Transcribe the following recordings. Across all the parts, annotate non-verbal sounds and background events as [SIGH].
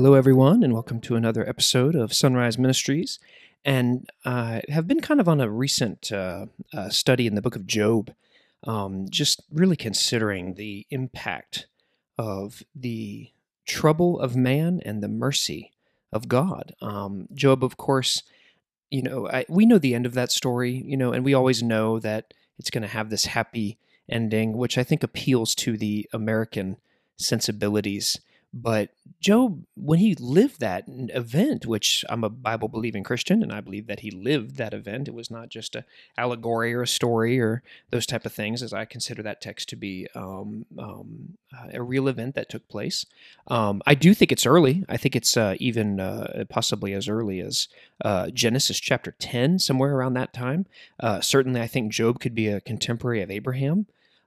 Hello everyone, and welcome to another episode of Sunrise Ministries. And I have been kind of on a recent uh, uh, study in the book of Job, um, just really considering the impact of the trouble of man and the mercy of God. Um, Job, of course, you know, I, we know the end of that story, you know, and we always know that it's going to have this happy ending, which I think appeals to the American sensibilities. But Job, when he lived that event, which I'm a Bible believing Christian, and I believe that he lived that event, it was not just a allegory or a story or those type of things, as I consider that text to be um, um, a real event that took place. Um, I do think it's early. I think it's uh, even uh, possibly as early as uh, Genesis chapter 10, somewhere around that time. Uh, certainly, I think Job could be a contemporary of Abraham.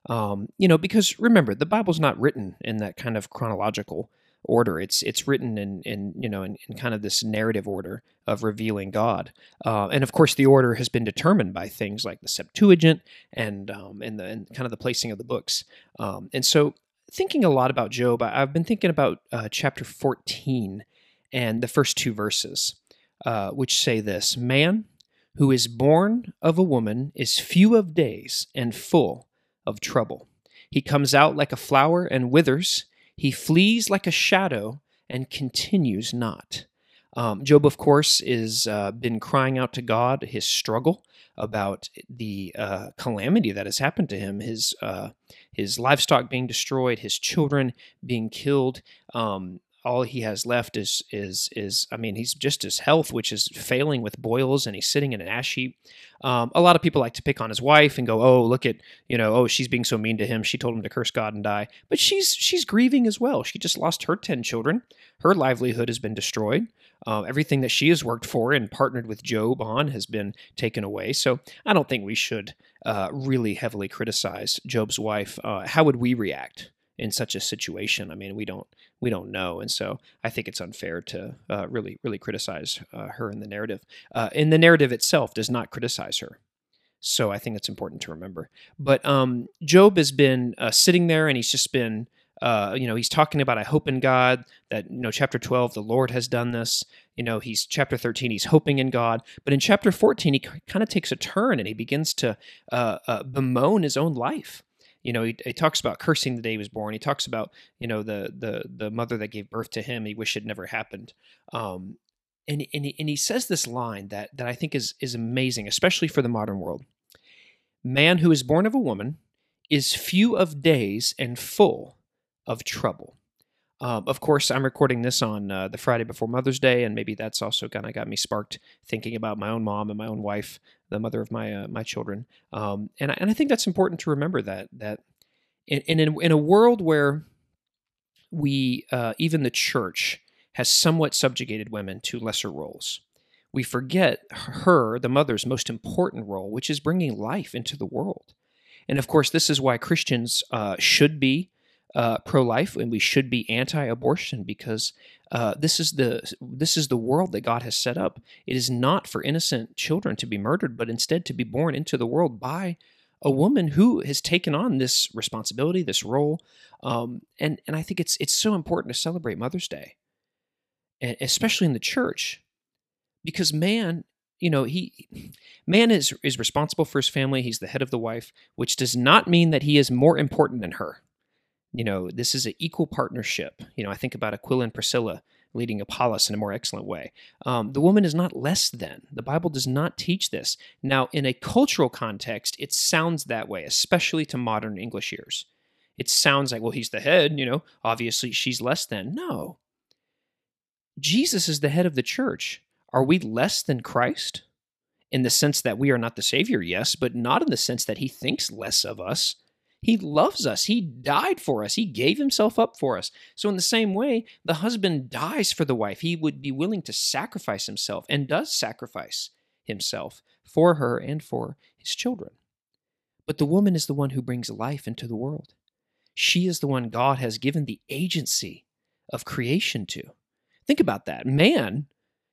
Um, you know, because remember, the Bible's not written in that kind of chronological order. It's it's written in in you know in, in kind of this narrative order of revealing God, uh, and of course the order has been determined by things like the Septuagint and um, and the and kind of the placing of the books. Um, and so, thinking a lot about Job, I, have been thinking about uh, chapter fourteen and the first two verses, uh, which say this: "Man who is born of a woman is few of days and full." Of trouble. He comes out like a flower and withers. He flees like a shadow and continues not. Um, Job, of course, is uh, been crying out to God his struggle about the uh, calamity that has happened to him, his uh, his livestock being destroyed, his children being killed, um, all he has left is is is I mean he's just his health, which is failing with boils, and he's sitting in an ash heap. Um, a lot of people like to pick on his wife and go, "Oh, look at you know, oh she's being so mean to him. She told him to curse God and die." But she's she's grieving as well. She just lost her ten children. Her livelihood has been destroyed. Uh, everything that she has worked for and partnered with Job on has been taken away. So I don't think we should uh, really heavily criticize Job's wife. Uh, how would we react? In such a situation. I mean, we don't we don't know, and so I think it's unfair to uh, really really criticize uh, her in the narrative. Uh, in the narrative itself, does not criticize her. So I think it's important to remember. But um, Job has been uh, sitting there, and he's just been. Uh, you know, he's talking about I hope in God that you know, chapter twelve, the Lord has done this. You know, he's chapter thirteen, he's hoping in God. But in chapter fourteen, he kind of takes a turn and he begins to uh, bemoan his own life you know, he, he, talks about cursing the day he was born. He talks about, you know, the the the mother that gave birth to him. He wished it never happened. Um, and and he, and he says this line that that I think is is amazing, especially for the modern world. Man who is born of a woman is few of days and full of trouble. Um, of course, I'm recording this on uh, the Friday before Mother's Day, and maybe that's also kind of got me sparked thinking about my own mom and my own wife, the mother of my uh, my children. Um, and I, and I think that's important to remember that that in in, in a world where we uh, even the church has somewhat subjugated women to lesser roles, we forget her, the mother's most important role, which is bringing life into the world. And of course, this is why Christians uh, should be uh, pro-life and we should be anti-abortion because uh, this is the this is the world that God has set up. It is not for innocent children to be murdered, but instead to be born into the world by a woman who has taken on this responsibility, this role, um, and and I think it's it's so important to celebrate Mother's Day, and especially in the church, because man you know he man is is responsible for his family. He's the head of the wife which does not mean that he is more important than her you know, this is an equal partnership. You know, I think about Aquila and Priscilla leading Apollos in a more excellent way. Um, the woman is not less than. The Bible does not teach this. Now, in a cultural context, it sounds that way, especially to modern English ears. It sounds like, well, he's the head, you know, obviously she's less than. No. Jesus is the head of the church. Are we less than Christ? In the sense that we are not the Savior, yes, but not in the sense that he thinks less of us. He loves us. He died for us. He gave himself up for us. So, in the same way, the husband dies for the wife. He would be willing to sacrifice himself and does sacrifice himself for her and for his children. But the woman is the one who brings life into the world. She is the one God has given the agency of creation to. Think about that. Man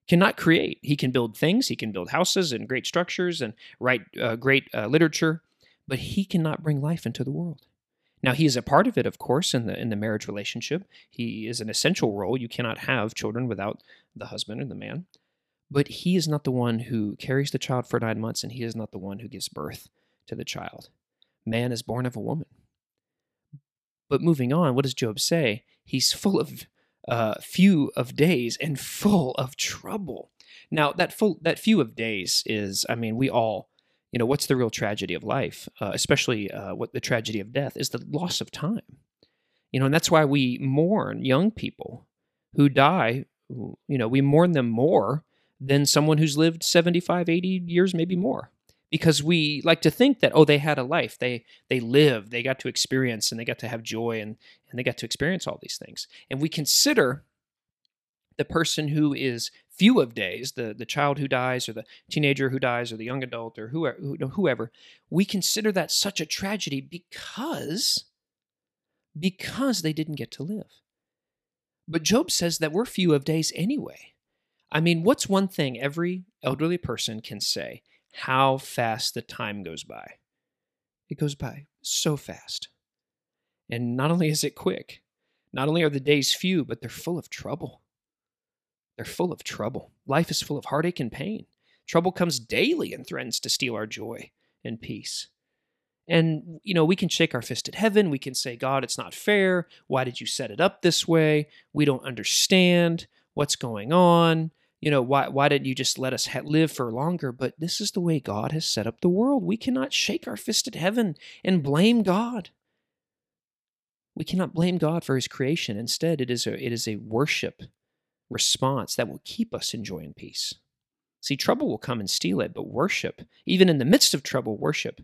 cannot create. He can build things, he can build houses and great structures and write uh, great uh, literature, but he cannot bring life into the world. Now he is a part of it, of course, in the in the marriage relationship. He is an essential role. You cannot have children without the husband or the man. But he is not the one who carries the child for nine months, and he is not the one who gives birth to the child. Man is born of a woman. But moving on, what does Job say? He's full of uh, few of days and full of trouble. Now that full that few of days is, I mean, we all, you know, what's the real tragedy of life, uh, especially uh, what the tragedy of death is the loss of time. You know, and that's why we mourn young people who die. You know, we mourn them more than someone who's lived 75, 80 years, maybe more because we like to think that oh they had a life they they lived they got to experience and they got to have joy and and they got to experience all these things and we consider the person who is few of days the the child who dies or the teenager who dies or the young adult or whoever whoever we consider that such a tragedy because because they didn't get to live but job says that we're few of days anyway i mean what's one thing every elderly person can say how fast the time goes by. It goes by so fast. And not only is it quick, not only are the days few, but they're full of trouble. They're full of trouble. Life is full of heartache and pain. Trouble comes daily and threatens to steal our joy and peace. And, you know, we can shake our fist at heaven. We can say, God, it's not fair. Why did you set it up this way? We don't understand what's going on you know why why didn't you just let us ha- live for longer but this is the way god has set up the world we cannot shake our fist at heaven and blame god we cannot blame god for his creation instead it is a it is a worship response that will keep us in joy and peace see trouble will come and steal it but worship even in the midst of trouble worship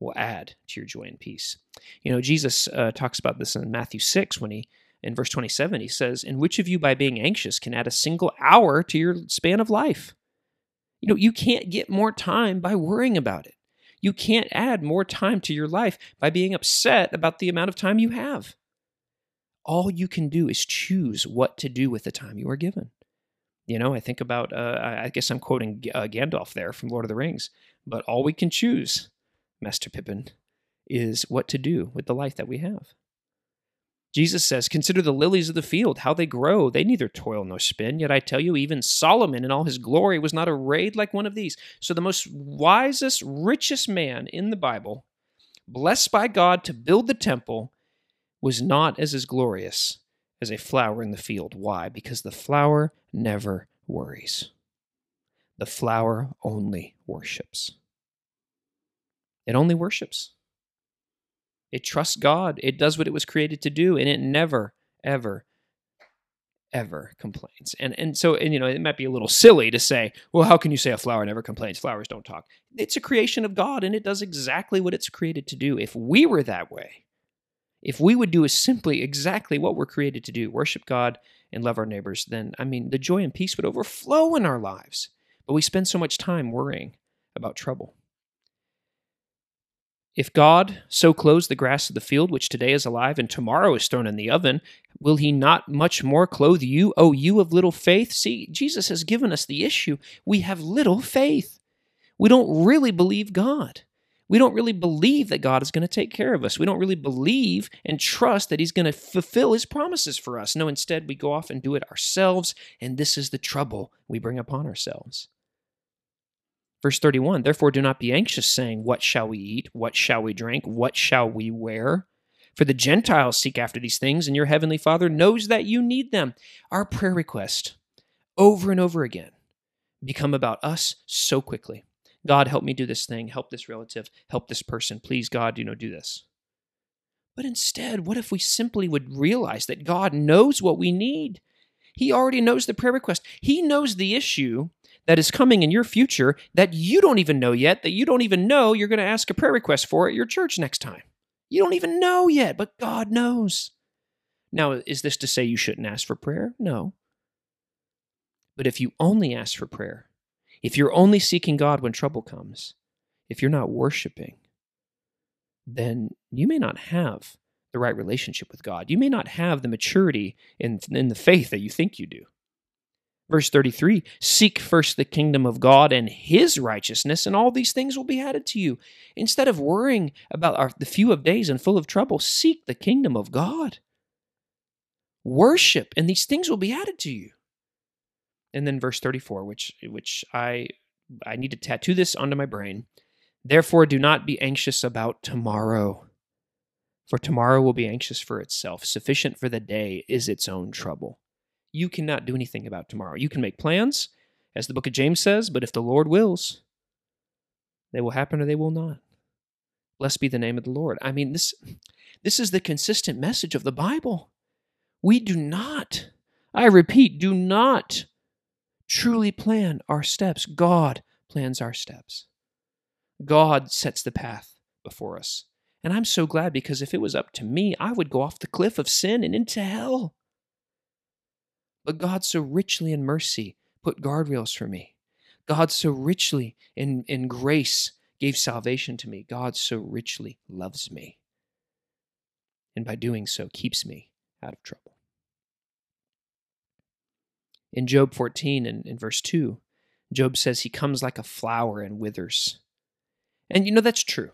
will add to your joy and peace you know jesus uh, talks about this in matthew 6 when he in verse 27, he says, And which of you, by being anxious, can add a single hour to your span of life? You know, you can't get more time by worrying about it. You can't add more time to your life by being upset about the amount of time you have. All you can do is choose what to do with the time you are given. You know, I think about, uh, I guess I'm quoting uh, Gandalf there from Lord of the Rings, but all we can choose, Master Pippin, is what to do with the life that we have. Jesus says, Consider the lilies of the field, how they grow. They neither toil nor spin. Yet I tell you, even Solomon in all his glory was not arrayed like one of these. So the most wisest, richest man in the Bible, blessed by God to build the temple, was not as as glorious as a flower in the field. Why? Because the flower never worries. The flower only worships. It only worships. It trusts God. It does what it was created to do, and it never, ever, ever complains. And and so and you know it might be a little silly to say, well, how can you say a flower never complains? Flowers don't talk. It's a creation of God, and it does exactly what it's created to do. If we were that way, if we would do simply exactly what we're created to do, worship God and love our neighbors, then I mean the joy and peace would overflow in our lives. But we spend so much time worrying about trouble. If God so clothes the grass of the field, which today is alive and tomorrow is thrown in the oven, will he not much more clothe you, O you of little faith? See, Jesus has given us the issue. We have little faith. We don't really believe God. We don't really believe that God is going to take care of us. We don't really believe and trust that He's going to fulfill His promises for us. No, instead, we go off and do it ourselves, and this is the trouble we bring upon ourselves. Verse 31 Therefore, do not be anxious, saying, What shall we eat? What shall we drink? What shall we wear? For the Gentiles seek after these things, and your heavenly Father knows that you need them. Our prayer request, over and over again, become about us so quickly. God, help me do this thing. Help this relative. Help this person. Please, God, you know, do this. But instead, what if we simply would realize that God knows what we need? He already knows the prayer request. He knows the issue that is coming in your future that you don't even know yet, that you don't even know you're going to ask a prayer request for at your church next time. You don't even know yet, but God knows. Now, is this to say you shouldn't ask for prayer? No. But if you only ask for prayer, if you're only seeking God when trouble comes, if you're not worshiping, then you may not have the right relationship with God. You may not have the maturity in, in the faith that you think you do. Verse 33 Seek first the kingdom of God and his righteousness, and all these things will be added to you. Instead of worrying about our, the few of days and full of trouble, seek the kingdom of God. Worship, and these things will be added to you. And then verse 34, which which I I need to tattoo this onto my brain. Therefore, do not be anxious about tomorrow, for tomorrow will be anxious for itself. Sufficient for the day is its own trouble. You cannot do anything about tomorrow. You can make plans, as the book of James says, but if the Lord wills, they will happen or they will not. Blessed be the name of the Lord. I mean, this, this is the consistent message of the Bible. We do not, I repeat, do not truly plan our steps. God plans our steps. God sets the path before us. And I'm so glad because if it was up to me, I would go off the cliff of sin and into hell. But God so richly in mercy put guardrails for me. God so richly in, in grace gave salvation to me. God so richly loves me. And by doing so, keeps me out of trouble. In Job 14 and in verse 2, Job says he comes like a flower and withers. And you know that's true.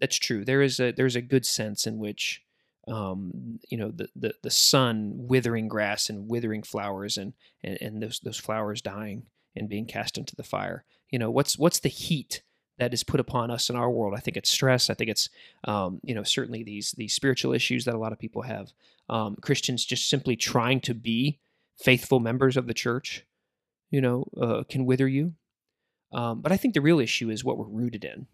That's true. There is a there's a good sense in which um, you know the, the the sun withering grass and withering flowers and, and and those those flowers dying and being cast into the fire. You know what's what's the heat that is put upon us in our world? I think it's stress. I think it's um, you know certainly these these spiritual issues that a lot of people have. Um, Christians just simply trying to be faithful members of the church, you know, uh, can wither you. Um, but I think the real issue is what we're rooted in.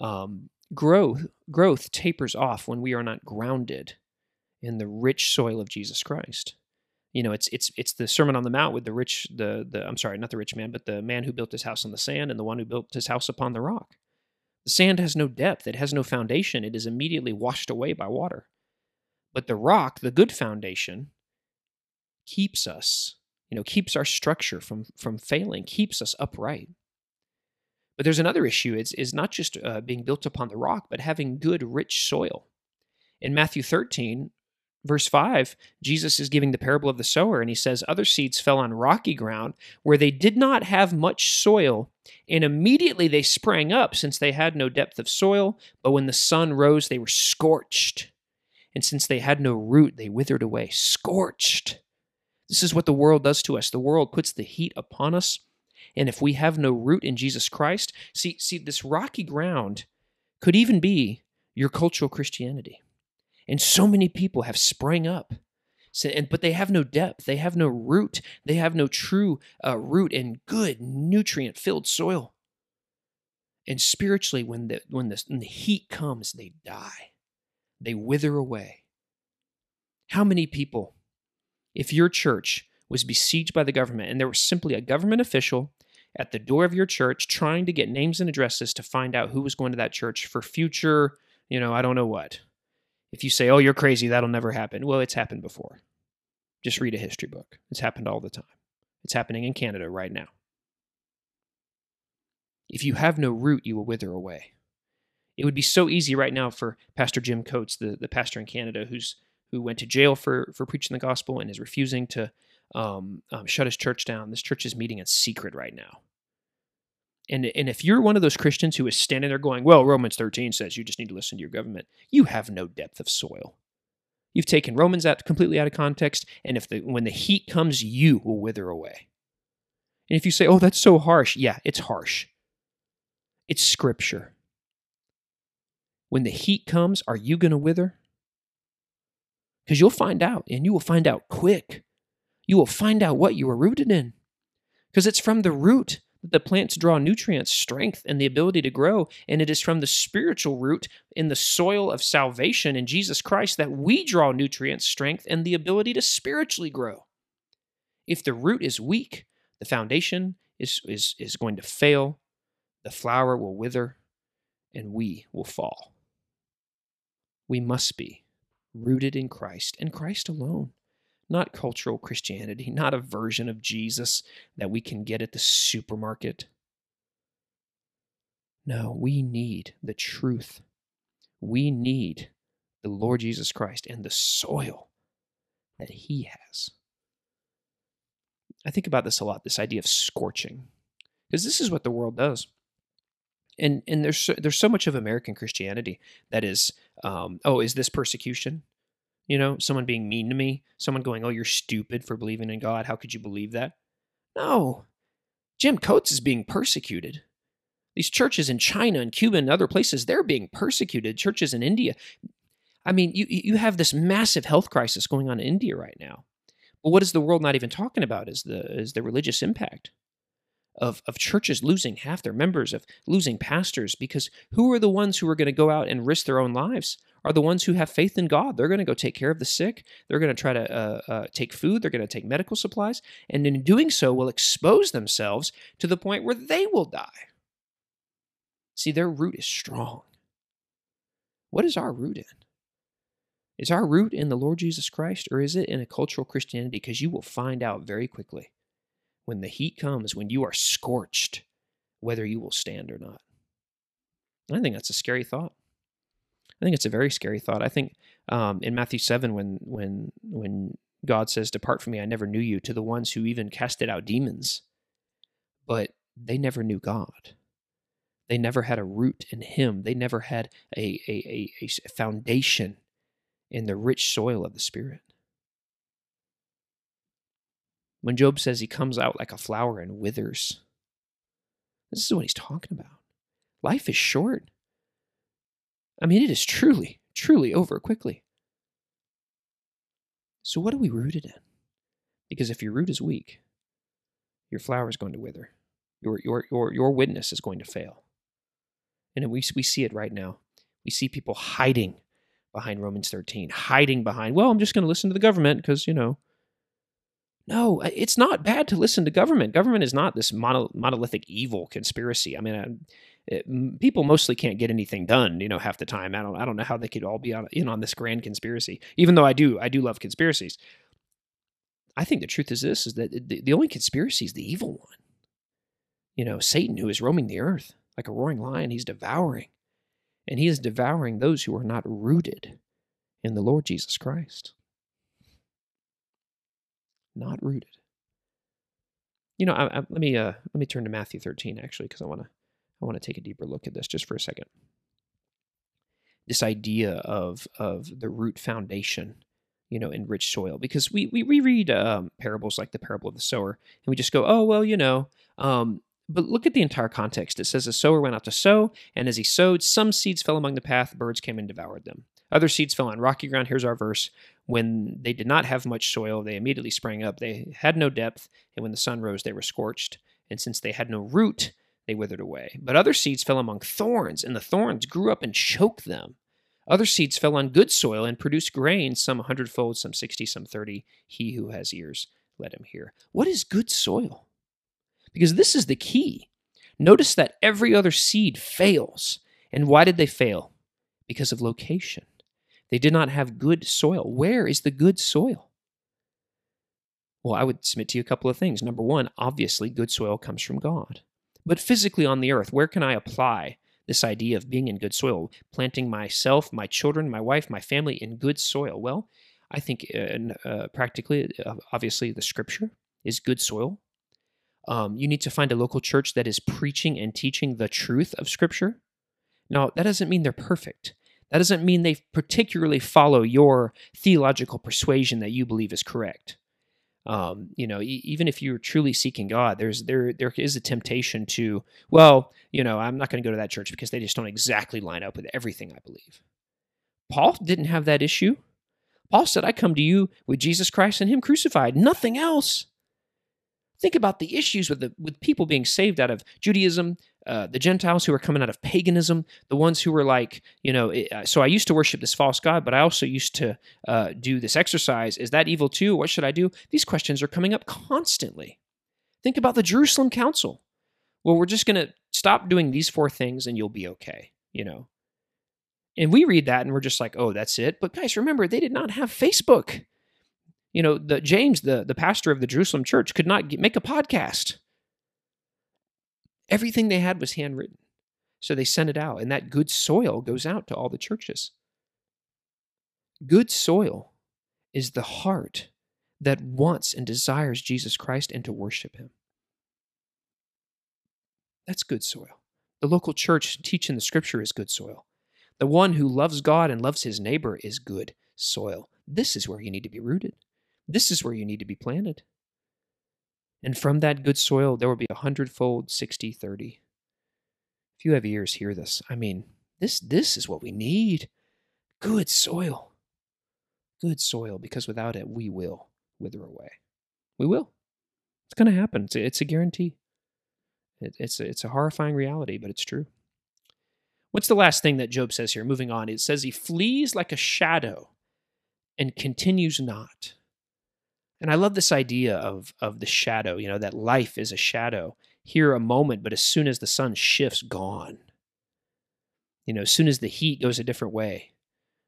Um, growth growth tapers off when we are not grounded in the rich soil of Jesus Christ. You know, it's it's it's the Sermon on the Mount with the rich the the I'm sorry, not the rich man, but the man who built his house on the sand and the one who built his house upon the rock. The sand has no depth, it has no foundation, it is immediately washed away by water. But the rock, the good foundation, keeps us, you know, keeps our structure from from failing, keeps us upright. But there's another issue. It's is not just uh, being built upon the rock, but having good, rich soil. In Matthew 13, verse 5, Jesus is giving the parable of the sower, and he says, Other seeds fell on rocky ground where they did not have much soil, and immediately they sprang up, since they had no depth of soil. But when the sun rose, they were scorched. And since they had no root, they withered away, scorched. This is what the world does to us. The world puts the heat upon us. And if we have no root in Jesus Christ, see, see, this rocky ground could even be your cultural Christianity. And so many people have sprang up, but they have no depth, they have no root, they have no true uh, root in good, nutrient filled soil. And spiritually, when the, when, the, when the heat comes, they die, they wither away. How many people if your church was besieged by the government and there was simply a government official at the door of your church trying to get names and addresses to find out who was going to that church for future, you know, I don't know what. If you say, oh, you're crazy, that'll never happen. Well, it's happened before. Just read a history book. It's happened all the time. It's happening in Canada right now. If you have no root, you will wither away. It would be so easy right now for Pastor Jim Coates, the, the pastor in Canada, who's who went to jail for for preaching the gospel and is refusing to um, um, shut his church down. This church is meeting in secret right now. And, and if you're one of those Christians who is standing there going, well, Romans 13 says you just need to listen to your government, you have no depth of soil. You've taken Romans out completely out of context, and if the when the heat comes, you will wither away. And if you say, oh, that's so harsh, yeah, it's harsh. It's scripture. When the heat comes, are you going to wither? Because you'll find out, and you will find out quick. You will find out what you are rooted in. Because it's from the root that the plants draw nutrients, strength, and the ability to grow. And it is from the spiritual root in the soil of salvation in Jesus Christ that we draw nutrients, strength, and the ability to spiritually grow. If the root is weak, the foundation is, is, is going to fail, the flower will wither, and we will fall. We must be rooted in Christ and Christ alone. Not cultural Christianity, not a version of Jesus that we can get at the supermarket. No, we need the truth. We need the Lord Jesus Christ and the soil that He has. I think about this a lot this idea of scorching, because this is what the world does. And, and there's so, there's so much of American Christianity that is um, oh is this persecution? You know someone being mean to me someone going oh you're stupid for believing in God. How could you believe that? No. Jim Coates is being persecuted. These churches in China and Cuba and other places they're being persecuted. Churches in India. I mean you you have this massive health crisis going on in India right now. But what is the world not even talking about is the is the religious impact of, of churches losing half their members, of losing pastors, because who are the ones who are going to go out and risk their own lives? Are the ones who have faith in God. They're going to go take care of the sick. They're going to try to uh, uh, take food. They're going to take medical supplies. And in doing so, will expose themselves to the point where they will die. See, their root is strong. What is our root in? Is our root in the Lord Jesus Christ or is it in a cultural Christianity? Because you will find out very quickly when the heat comes, when you are scorched, whether you will stand or not. I think that's a scary thought. I think it's a very scary thought. I think um, in Matthew seven, when when when God says, "Depart from me, I never knew you," to the ones who even casted out demons, but they never knew God. They never had a root in Him. They never had a a, a, a foundation in the rich soil of the Spirit. When Job says he comes out like a flower and withers, this is what he's talking about. Life is short. I mean, it is truly, truly over quickly. So, what are we rooted in? Because if your root is weak, your flower is going to wither. Your, your, your, your witness is going to fail. And we, we see it right now. We see people hiding behind Romans 13, hiding behind, well, I'm just going to listen to the government because, you know, no, it's not bad to listen to government. Government is not this mono, monolithic evil conspiracy. I mean, uh, it, people mostly can't get anything done, you know, half the time. I don't, I don't know how they could all be on, in on this grand conspiracy. Even though I do, I do love conspiracies. I think the truth is this: is that the, the only conspiracy is the evil one. You know, Satan, who is roaming the earth like a roaring lion, he's devouring, and he is devouring those who are not rooted in the Lord Jesus Christ not rooted. You know, I, I, let me uh, let me turn to Matthew 13 actually, because I want to I want to take a deeper look at this just for a second. This idea of of the root foundation, you know, in rich soil, because we we reread um, parables like the parable of the sower, and we just go, oh well, you know, um, but look at the entire context. It says, A sower went out to sow, and as he sowed, some seeds fell among the path, birds came and devoured them. Other seeds fell on rocky ground. Here's our verse. When they did not have much soil, they immediately sprang up. They had no depth, and when the sun rose, they were scorched. And since they had no root, they withered away. But other seeds fell among thorns, and the thorns grew up and choked them. Other seeds fell on good soil and produced grain, some a hundredfold, some sixty, some thirty. He who has ears, let him hear. What is good soil? Because this is the key. Notice that every other seed fails. And why did they fail? Because of location. They did not have good soil. Where is the good soil? Well, I would submit to you a couple of things. Number one, obviously, good soil comes from God. But physically on the earth, where can I apply this idea of being in good soil? Planting myself, my children, my wife, my family in good soil? Well, I think uh, uh, practically, uh, obviously, the scripture is good soil. Um, you need to find a local church that is preaching and teaching the truth of scripture. Now, that doesn't mean they're perfect. That doesn't mean they particularly follow your theological persuasion that you believe is correct. Um, you know, e- even if you're truly seeking God, there's there there is a temptation to, well, you know, I'm not going to go to that church because they just don't exactly line up with everything I believe. Paul didn't have that issue. Paul said, "I come to you with Jesus Christ and Him crucified, nothing else." Think about the issues with the with people being saved out of Judaism, uh, the Gentiles who are coming out of paganism, the ones who were like, you know, uh, so I used to worship this false god, but I also used to uh, do this exercise. Is that evil too? What should I do? These questions are coming up constantly. Think about the Jerusalem Council. Well, we're just going to stop doing these four things and you'll be okay, you know. And we read that and we're just like, oh, that's it. But guys, remember, they did not have Facebook you know, the James, the, the pastor of the Jerusalem church, could not get, make a podcast. Everything they had was handwritten. So they sent it out, and that good soil goes out to all the churches. Good soil is the heart that wants and desires Jesus Christ and to worship him. That's good soil. The local church teaching the scripture is good soil. The one who loves God and loves his neighbor is good soil. This is where you need to be rooted. This is where you need to be planted. And from that good soil, there will be a hundredfold, 60, 30. If you have ears, hear this. I mean, this, this is what we need good soil. Good soil, because without it, we will wither away. We will. It's going to happen. It's a, it's a guarantee. It, it's, a, it's a horrifying reality, but it's true. What's the last thing that Job says here? Moving on, it says he flees like a shadow and continues not. And I love this idea of, of the shadow, you know, that life is a shadow. Here a moment, but as soon as the sun shifts, gone. You know, as soon as the heat goes a different way,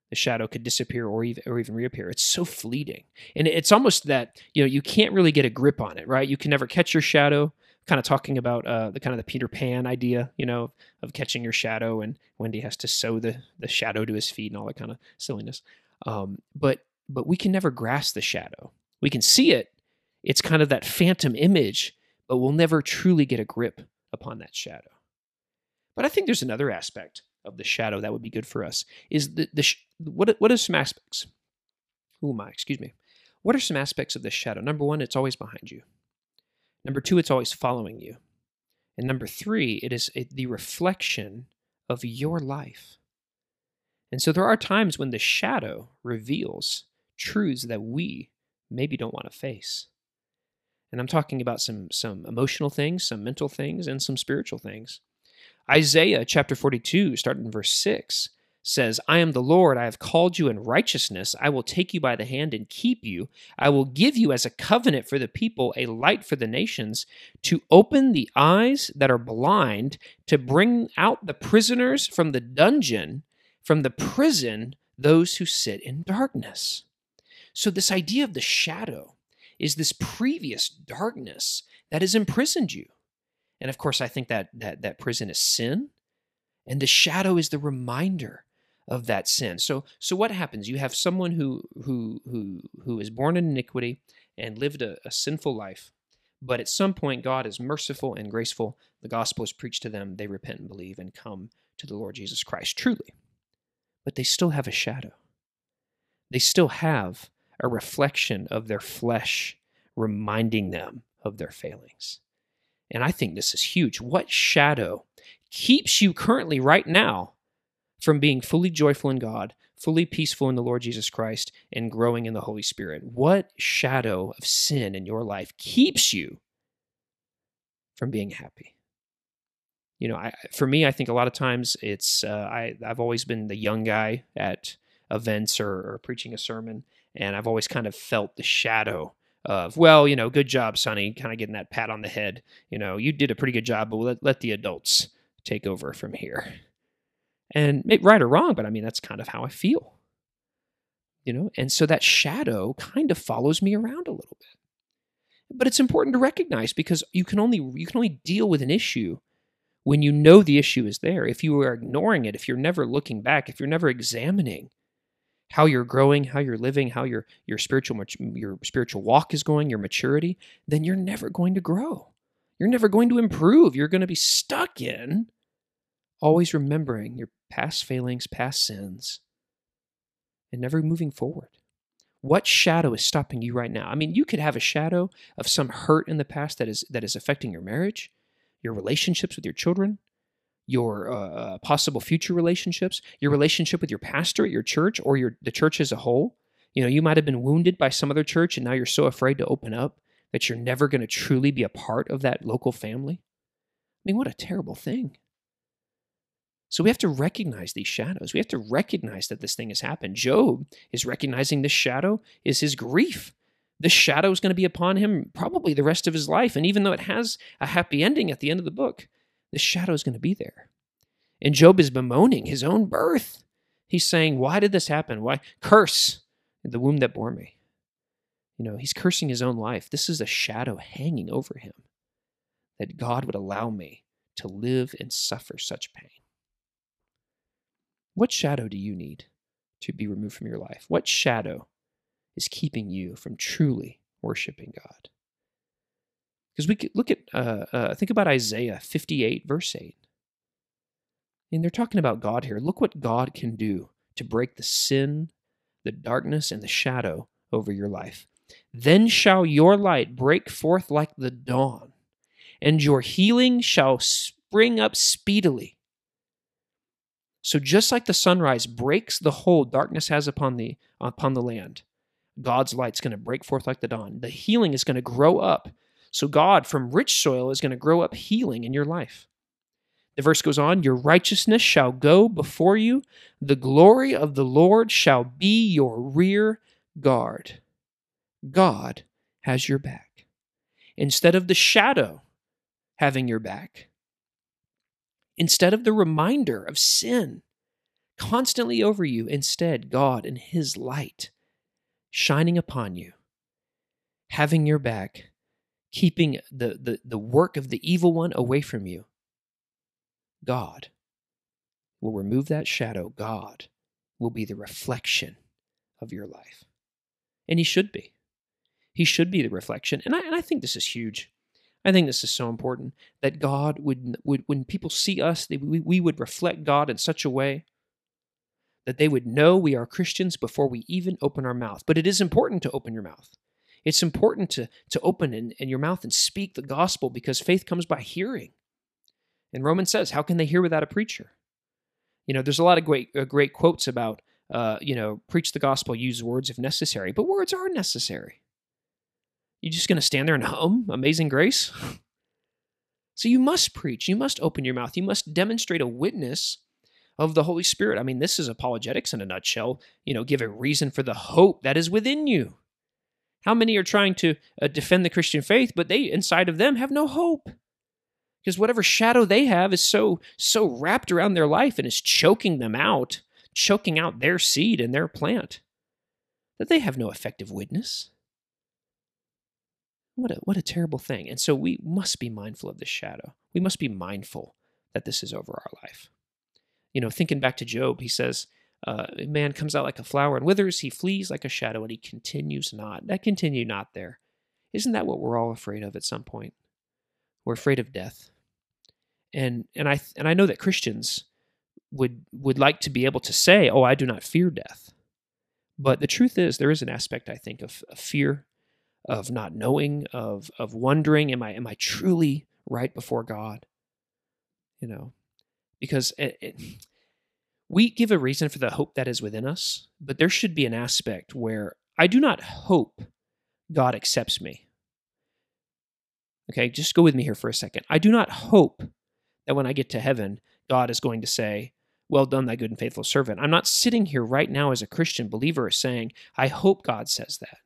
the shadow could disappear or even, or even reappear. It's so fleeting. And it's almost that, you know, you can't really get a grip on it, right? You can never catch your shadow. Kind of talking about uh, the kind of the Peter Pan idea, you know, of catching your shadow, and Wendy has to sew the the shadow to his feet and all that kind of silliness. Um, but but we can never grasp the shadow. We can see it. It's kind of that phantom image, but we'll never truly get a grip upon that shadow. But I think there's another aspect of the shadow that would be good for us. Is the the what what are some aspects? Who am I? Excuse me. What are some aspects of the shadow? Number one, it's always behind you. Number two, it's always following you. And number three, it is a, the reflection of your life. And so there are times when the shadow reveals truths that we maybe don't want to face. And I'm talking about some some emotional things, some mental things, and some spiritual things. Isaiah chapter 42, starting in verse 6, says, I am the Lord, I have called you in righteousness. I will take you by the hand and keep you. I will give you as a covenant for the people, a light for the nations, to open the eyes that are blind, to bring out the prisoners from the dungeon, from the prison, those who sit in darkness. So, this idea of the shadow is this previous darkness that has imprisoned you. And of course, I think that that, that prison is sin. And the shadow is the reminder of that sin. So so what happens? You have someone who who who who is born in iniquity and lived a, a sinful life, but at some point God is merciful and graceful. The gospel is preached to them, they repent and believe and come to the Lord Jesus Christ truly. But they still have a shadow. They still have a reflection of their flesh reminding them of their failings. And I think this is huge. What shadow keeps you currently right now from being fully joyful in God, fully peaceful in the Lord Jesus Christ, and growing in the Holy Spirit? What shadow of sin in your life keeps you from being happy? You know, I, for me, I think a lot of times it's uh, I I've always been the young guy at events or, or preaching a sermon, and I've always kind of felt the shadow of, well, you know, good job, Sonny, kind of getting that pat on the head. You know, you did a pretty good job, but let, let the adults take over from here. And right or wrong, but I mean, that's kind of how I feel. You know, and so that shadow kind of follows me around a little bit. But it's important to recognize because you can only you can only deal with an issue when you know the issue is there. If you are ignoring it, if you're never looking back, if you're never examining, how you're growing, how you're living, how your your spiritual your spiritual walk is going, your maturity, then you're never going to grow. You're never going to improve. You're going to be stuck in always remembering your past failings, past sins, and never moving forward. What shadow is stopping you right now? I mean, you could have a shadow of some hurt in the past that is that is affecting your marriage, your relationships with your children, your uh, uh, possible future relationships, your relationship with your pastor at your church or your the church as a whole. You know, you might have been wounded by some other church and now you're so afraid to open up that you're never going to truly be a part of that local family. I mean, what a terrible thing. So we have to recognize these shadows. We have to recognize that this thing has happened. Job is recognizing this shadow is his grief. This shadow is going to be upon him probably the rest of his life. And even though it has a happy ending at the end of the book, the shadow is going to be there. And Job is bemoaning his own birth. He's saying, Why did this happen? Why curse the womb that bore me? You know, he's cursing his own life. This is a shadow hanging over him that God would allow me to live and suffer such pain. What shadow do you need to be removed from your life? What shadow is keeping you from truly worshiping God. Because we could look at, uh, uh, think about Isaiah 58, verse 8. And they're talking about God here. Look what God can do to break the sin, the darkness, and the shadow over your life. Then shall your light break forth like the dawn, and your healing shall spring up speedily. So just like the sunrise breaks the hold darkness has upon the upon the land, God's light's going to break forth like the dawn. The healing is going to grow up. So God from rich soil is going to grow up healing in your life. The verse goes on, your righteousness shall go before you, the glory of the Lord shall be your rear guard. God has your back. Instead of the shadow having your back, Instead of the reminder of sin constantly over you, instead, God and His light shining upon you, having your back, keeping the, the, the work of the evil one away from you. God will remove that shadow. God will be the reflection of your life. And He should be. He should be the reflection. And I, and I think this is huge. I think this is so important that God would, would when people see us, they, we, we would reflect God in such a way that they would know we are Christians before we even open our mouth. But it is important to open your mouth. It's important to, to open in, in your mouth and speak the gospel because faith comes by hearing. And Romans says, How can they hear without a preacher? You know, there's a lot of great, uh, great quotes about, uh, you know, preach the gospel, use words if necessary, but words are necessary. You're just going to stand there and hum Amazing Grace? [LAUGHS] So you must preach. You must open your mouth. You must demonstrate a witness of the Holy Spirit. I mean, this is apologetics in a nutshell. You know, give a reason for the hope that is within you. How many are trying to uh, defend the Christian faith, but they inside of them have no hope? Because whatever shadow they have is so so wrapped around their life and is choking them out, choking out their seed and their plant, that they have no effective witness. What a, what a terrible thing. And so we must be mindful of this shadow. We must be mindful that this is over our life. You know, thinking back to Job, he says, uh, Man comes out like a flower and withers, he flees like a shadow, and he continues not. That continue not there. Isn't that what we're all afraid of at some point? We're afraid of death. And and I and I know that Christians would would like to be able to say, "Oh, I do not fear death." But the truth is, there is an aspect I think of, of fear of not knowing, of of wondering, am I am I truly right before God? You know, because it, it, we give a reason for the hope that is within us, but there should be an aspect where I do not hope God accepts me. Okay, just go with me here for a second. I do not hope that when I get to heaven, God is going to say, Well done, thy good and faithful servant. I'm not sitting here right now as a Christian believer saying, I hope God says that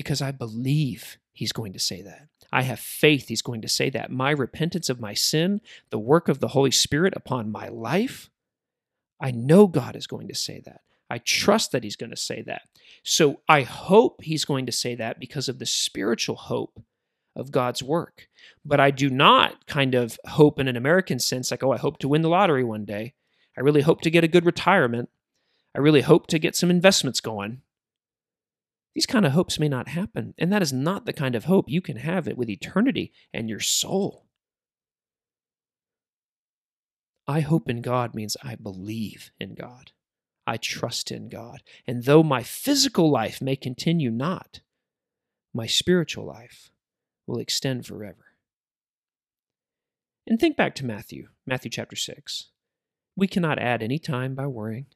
because I believe he's going to say that. I have faith he's going to say that. My repentance of my sin, the work of the Holy Spirit upon my life, I know God is going to say that. I trust that he's going to say that. So I hope he's going to say that because of the spiritual hope of God's work. But I do not kind of hope in an American sense, like, oh, I hope to win the lottery one day. I really hope to get a good retirement. I really hope to get some investments going. These kind of hopes may not happen, and that is not the kind of hope you can have it with eternity and your soul. I hope in God means I believe in God. I trust in God. And though my physical life may continue not, my spiritual life will extend forever. And think back to Matthew, Matthew chapter 6. We cannot add any time by worrying.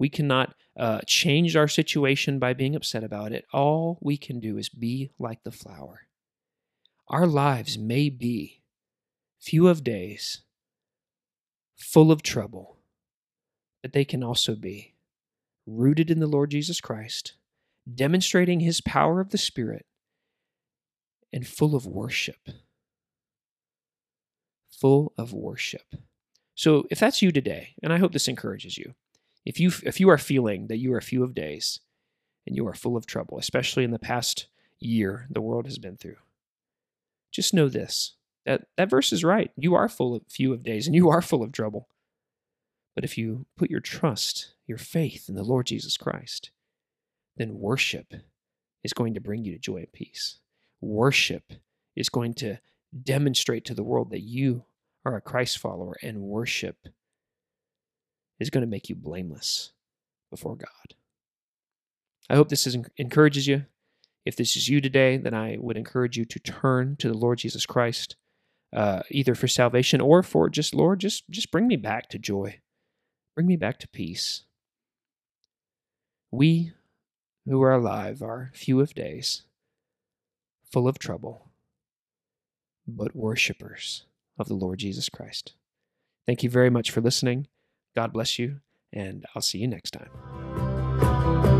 We cannot uh, change our situation by being upset about it. All we can do is be like the flower. Our lives may be few of days, full of trouble, but they can also be rooted in the Lord Jesus Christ, demonstrating his power of the Spirit, and full of worship. Full of worship. So, if that's you today, and I hope this encourages you, if you if you are feeling that you are a few of days and you are full of trouble, especially in the past year the world has been through, just know this that that verse is right. You are full of few of days and you are full of trouble. But if you put your trust, your faith in the Lord Jesus Christ, then worship is going to bring you to joy and peace. Worship is going to demonstrate to the world that you are a Christ follower, and worship is going to make you blameless before God. I hope this is, encourages you. If this is you today, then I would encourage you to turn to the Lord Jesus Christ, uh, either for salvation or for just Lord, just just bring me back to joy, bring me back to peace. We who are alive are few of days, full of trouble, but worshippers of the Lord Jesus Christ. Thank you very much for listening. God bless you, and I'll see you next time.